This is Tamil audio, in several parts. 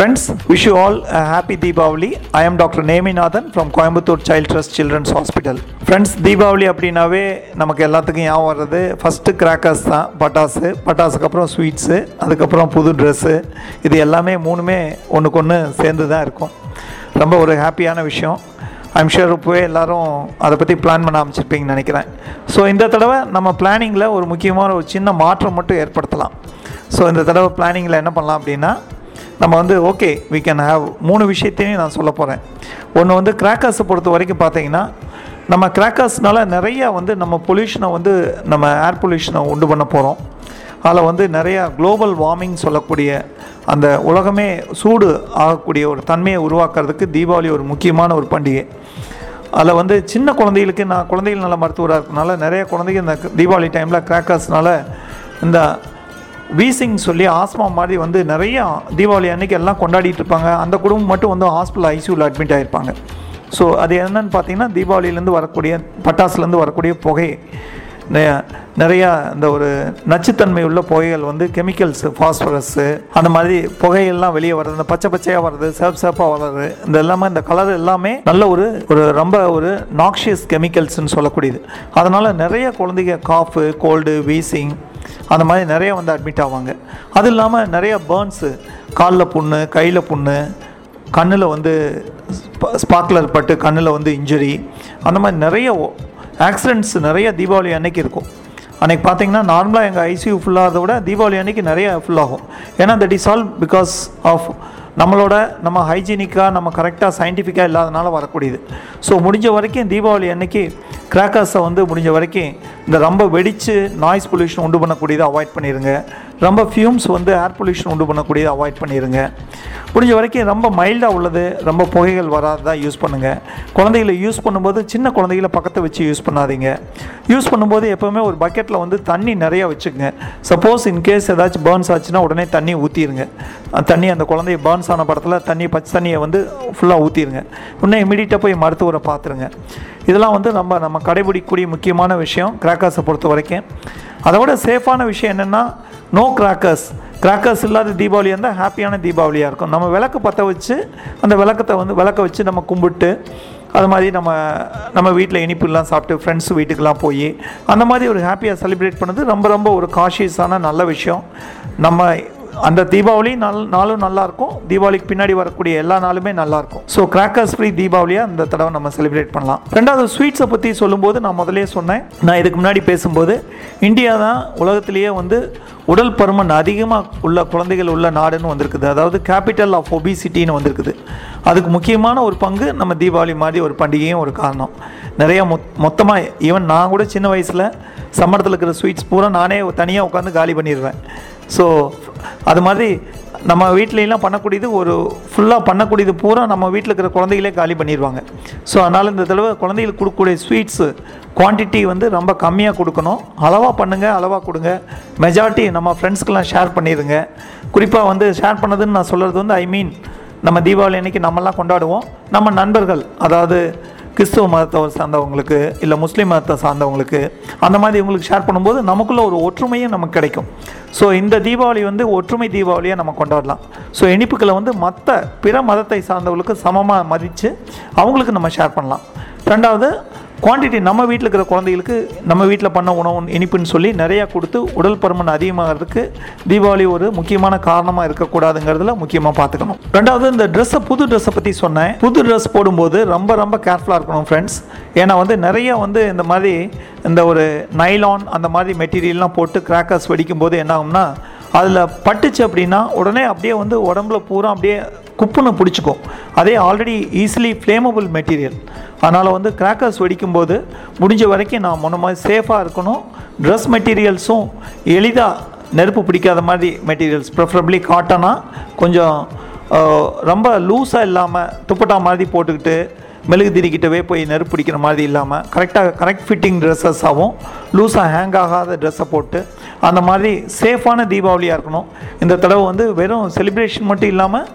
Friends wish you all happy Deepavali I am doctor Neminathan from Coimbatore child trust children's hospital friends Deepavali அப்படின்னாவே நமக்கு எல்லாத்துக்கும் ஞாபகம் வர்றது ஃபஸ்ட்டு கிராக்கர்ஸ் தான் பட்டாசு பட்டாசுக்கு அப்புறம் ஸ்வீட்ஸு அதுக்கப்புறம் புது ட்ரெஸ்ஸு இது எல்லாமே மூணுமே ஒன்றுக்கு ஒன்று சேர்ந்து தான் இருக்கும். ரொம்ப ஒரு ஹாப்பியான விஷயம். ஐம் ஷூர் இப்போவே எல்லாரும் அதை பற்றி பிளான் பண்ண ஆரம்பிச்சிருப்பீங்கன்னு நினைக்கிறேன். ஸோ இந்த தடவை நம்ம பிளானிங்கில் ஒரு முக்கியமான ஒரு சின்ன மாற்றம் மட்டும் ஏற்படுத்தலாம். ஸோ இந்த தடவை பிளானிங்கில் என்ன பண்ணலாம் அப்படின்னா நம்ம வந்து ஓகே வி கேன் ஹாவ் மூணு விஷயத்தையும் நான் சொல்ல போகிறேன் ஒன்று வந்து கிராக்கர்ஸை பொறுத்த வரைக்கும் பார்த்தீங்கன்னா நம்ம கிராக்கர்ஸ்னால நிறையா வந்து நம்ம பொல்யூஷனை வந்து நம்ம ஏர் பொல்யூஷனை உண்டு பண்ண போகிறோம் அதில் வந்து நிறையா குளோபல் வார்மிங் சொல்லக்கூடிய அந்த உலகமே சூடு ஆகக்கூடிய ஒரு தன்மையை உருவாக்குறதுக்கு தீபாவளி ஒரு முக்கியமான ஒரு பண்டிகை. அதில் வந்து சின்ன குழந்தைகளுக்கு நான் குழந்தைகள் நல்ல மருத்துவராக இருக்கனால நிறைய குழந்தைங்க இந்த தீபாவளி டைமில் கிராக்கர்ஸ்னால இந்த வீசிங் சொல்லி ஆஸ்மா மாதிரி வந்து நிறைய தீபாவளி அன்னைக்கு எல்லாம் கொண்டாடிட்டு இருப்பாங்க. அந்த குடும்பம் மட்டும் வந்து ஹாஸ்பிட்டல் ஐசியூவில் அட்மிட் ஆகிருப்பாங்க ஸோ அது என்னன்னு பார்த்தீங்கன்னா தீபாவளியிலேருந்து வரக்கூடிய பட்டாசுலேருந்து வரக்கூடிய புகை. நிறையா இந்த ஒரு நச்சுத்தன்மை உள்ள புகைகள் வந்து கெமிக்கல்ஸு ஃபாஸ்பரஸ்ஸு அந்த மாதிரி புகையெல்லாம் வெளியே வர்றது இந்த பச்சை பச்சையாக வர்றது சேப் சேப்பாக வர்றது இந்த எல்லாமே இந்த கலர் எல்லாமே நல்ல ஒரு ஒரு ரொம்ப ஒரு நாக்ஷியஸ் கெமிக்கல்ஸ்னு சொல்லக்கூடியது. அதனால் நிறைய குழந்தைங்க காஃபு கோல்டு வீசிங் அந்த மாதிரி நிறைய வந்து அட்மிட் ஆவாங்க. அது இல்லாமல் நிறைய பேர்ன்ஸு காலில் புண்ணு கையில் புண்ணு கண்ணில் வந்து ஸ்பார்க்லர் பட்டு கண்ணில் வந்து இன்ஜுரி அந்த மாதிரி நிறைய ஆக்சிடெண்ட்ஸ் நிறைய தீபாவளி அன்னைக்கு இருக்கும். அன்னைக்கு பார்த்தீங்கன்னா நார்மலாக எங்கள் ஐசியூ ஃபுல்லாகிறத விட தீபாவளி அன்னைக்கு நிறைய ஃபுல்லாகும் ஏன்னா that is all because of நம்மளோட நம்ம ஹைஜீனிக்காக நம்ம கரெக்டாக சயின்டிஃபிக்காக இல்லாதனால வரக்கூடியது. ஸோ முடிஞ்ச வரைக்கும் தீபாவளி அன்னைக்கு கிராக்கர்ஸை வந்து முடிஞ்ச வரைக்கும் இந்த ரொம்ப வெடித்து நாய்ஸ் பொல்யூஷன் உண்டு பண்ணக்கூடியதை அவாய்ட் பண்ணிடுங்க ரொம்ப ஃபியூம்ஸ் வந்து ஏர் பொல்யூஷன் உண்டு பண்ணக்கூடியதை அவாய்ட் பண்ணிடுங்க முடிஞ்ச வரைக்கும் ரொம்ப மைல்டாக உள்ளது ரொம்ப புகைகள் வராததாக யூஸ் பண்ணுங்கள் குழந்தைகளை யூஸ் பண்ணும்போது சின்ன குழந்தைகளை பக்கத்தை வச்சு யூஸ் பண்ணாதீங்க. யூஸ் பண்ணும்போது எப்போவுமே ஒரு பக்கெட்டில் வந்து தண்ணி நிறையா வச்சுக்கோங்க. சப்போஸ் இன்கேஸ் ஏதாச்சும் பேர்ன்ஸ் ஆச்சுன்னா உடனே தண்ணி ஊற்றிடுங்க தண்ணி அந்த குழந்தைய பேர்ன்ஸ் ஆன படத்தில் தண்ணி பச்சை தண்ணியை வந்து ஃபுல்லாக ஊற்றிடுங்க இன்னும் இமீடியட்டாக போய் மருத்துவரை பார்த்துருங்க. இதெல்லாம் வந்து நம்ம நம்ம கடைபிடிக்கக்கூடிய முக்கியமான விஷயம். கிராக்கர்ஸை பொறுத்த வரைக்கும். அதை விட சேஃபான விஷயம் என்னென்னா நோ கிராக்கர்ஸ் கிராக்கர்ஸ் இல்லாத தீபாவளி இருந்தால் ஹாப்பியான தீபாவளியாக இருக்கும். நம்ம விளக்கு பற்ற வச்சு அந்த விளக்கத்தை வந்து விளக்க வச்சு நம்ம கும்பிட்டு அது மாதிரி நம்ம நம்ம வீட்டில் இனிப்புலாம் சாப்பிட்டு ஃப்ரெண்ட்ஸ் வீட்டுக்கெலாம் போய் அந்த மாதிரி ஒரு ஹாப்பியாக செலிப்ரேட் பண்ணது ரொம்ப ரொம்ப ஒரு காஷியஸான நல்ல விஷயம். நம்ம அந்த தீபாவளி நாள் நாளும் நல்லா இருக்கும் தீபாவளிக்கு பின்னாடி வரக்கூடிய எல்லா நாளுமே நல்லா இருக்கும் ஸோ கிராக்கர்ஸ் ஃப்ரீ தீபாவளியாக இந்த தடவை நம்ம செலிப்ரேட் பண்ணலாம். ரெண்டாவது ஸ்வீட்ஸை பற்றி சொல்லும்போது நான் முதலே சொன்னேன். நான் இதுக்கு முன்னாடி பேசும்போது இந்தியா தான் உலகத்திலேயே வந்து உடல் பருமன் அதிகமாக உள்ள குழந்தைகள் உள்ள நாடுன்னு வந்திருக்குது. அதாவது கேபிட்டல் ஆஃப் ஒபிசிட்டின்னு வந்திருக்குது. அதுக்கு முக்கியமான ஒரு பங்கு நம்ம தீபாவளி மாதிரி ஒரு பண்டிகையும் ஒரு காரணம். நிறையா மொத் மொத்தமாக ஈவன் நான் கூட சின்ன வயசில் சம்மரத்தில் இருக்கிற ஸ்வீட்ஸ் பூரா நானே தனியாக உட்காந்து காலி பண்ணிடுவேன் ஸோ அது மாதிரி நம்ம வீட்லலாம் பண்ணக்கூடியது ஒரு ஃபுல்லாக பண்ணக்கூடியது பூரா நம்ம வீட்டில் இருக்கிற குழந்தைகளே காலி பண்ணிடுவாங்க ஸோ அதனால் இந்த தடவை குழந்தைகளுக்கு கொடுக்கக்கூடிய ஸ்வீட்ஸு குவான்டிட்டி வந்து ரொம்ப கம்மியாக கொடுக்கணும். அளவாக பண்ணுங்கள் அளவாக கொடுங்க. மெஜாரிட்டி நம்ம ஃப்ரெண்ட்ஸ்க்கெலாம் ஷேர் பண்ணிடுங்க குறிப்பாக வந்து ஷேர் பண்ணதுன்னு நான் சொல்கிறது வந்து ஐ மீன் நம்ம தீபாவளி அன்னைக்கு நம்மலாம் கொண்டாடுவோம். நம்ம நண்பர்கள் அதாவது கிறிஸ்துவ மதத்தை சார்ந்தவங்களுக்கு இல்லை முஸ்லீம் மதத்தை சார்ந்தவங்களுக்கு அந்த மாதிரி இவங்களுக்கு ஷேர் பண்ணும்போது நமக்குள்ள ஒரு ஒற்றுமையும் நமக்கு கிடைக்கும். ஸோ இந்த தீபாவளி வந்து ஒற்றுமை தீபாவளியாக நம்ம கொண்டாடலாம். ஸோ இனிப்புகளை வந்து மற்ற பிற மதத்தை சார்ந்தவங்களுக்கு சமமாக மதித்து அவங்களுக்கு நம்ம ஷேர் பண்ணலாம். ரெண்டாவது குவான்டிட்டி நம்ம வீட்டில் இருக்கிற குழந்தைகளுக்கு நம்ம வீட்டில் பண்ண உணவு இனிப்புன்னு சொல்லி நிறையா கொடுத்து உடல் பருமன் அதிகமாகிறதுக்கு தீபாவளி ஒரு முக்கியமான காரணமாக இருக்கக்கூடாதுங்கிறதுல முக்கியமாக பார்த்துக்கணும். ரெண்டாவது இந்த ட்ரெஸ்ஸை புது ட்ரெஸ்ஸை பற்றி சொன்னேன். புது ட்ரெஸ் போடும்போது ரொம்ப ரொம்ப கேர்ஃபுல்லாக இருக்கணும் ஃப்ரெண்ட்ஸ் ஏன்னா வந்து நிறைய வந்து இந்த மாதிரி இந்த ஒரு நைலான் அந்த மாதிரி மெட்டீரியல்லாம் போட்டு கிராக்கர்ஸ் வெடிக்கும்போது என்ன ஆகும்னா அதில் பட்டுச்சு அப்படின்னா உடனே அப்படியே வந்து உடம்புல பூரா அப்படியே குப்புன்னு பிடிச்சிக்கும். அதே ஆல்ரெடி ஈஸிலி ஃப்ளேமபிள் மெட்டீரியல் அதனால் வந்து கிராக்கர்ஸ் வெடிக்கும்போது முடிஞ்ச வரைக்கும் நான் முன்ன மாதிரி சேஃபாக இருக்கணும். ட்ரெஸ் மெட்டீரியல்ஸும் எளிதாக நெருப்பு பிடிக்காத மாதிரி மெட்டீரியல்ஸ் ப்ரிஃபரபிளி காட்டனாக கொஞ்சம் ரொம்ப லூஸாக இல்லாமல் துப்பட்டா மாதிரி போட்டுக்கிட்டு மெழுகு திரிக்கிட்டவே போய் நெருப்பு பிடிக்கிற மாதிரி இல்லாமல் கரெக்டாக கரெக்ட் ஃபிட்டிங் ட்ரெஸ்ஸஸாகவும் லூஸாக ஹேங் ஆகாத ட்ரெஸ்ஸை போட்டு அந்த மாதிரி சேஃபான தீபாவளியாக இருக்கணும். இந்த தடவை வந்து வெறும் செலிப்ரேஷன் மட்டும் இல்லாமல்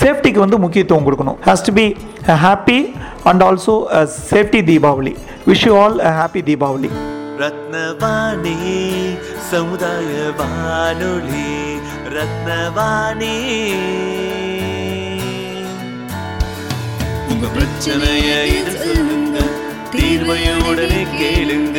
சேஃப்டிக்கு வந்து முக்கியத்துவம் கொடுக்கணும். Has to be happy and also safety Deepavali. Wish you all happy Deepavali. Rathnavani சமுதாய வானொலி ரத்னவாணி. பிரச்சனைய இது சொல்லுங்க தீர்வைய உடனே கேளுங்க.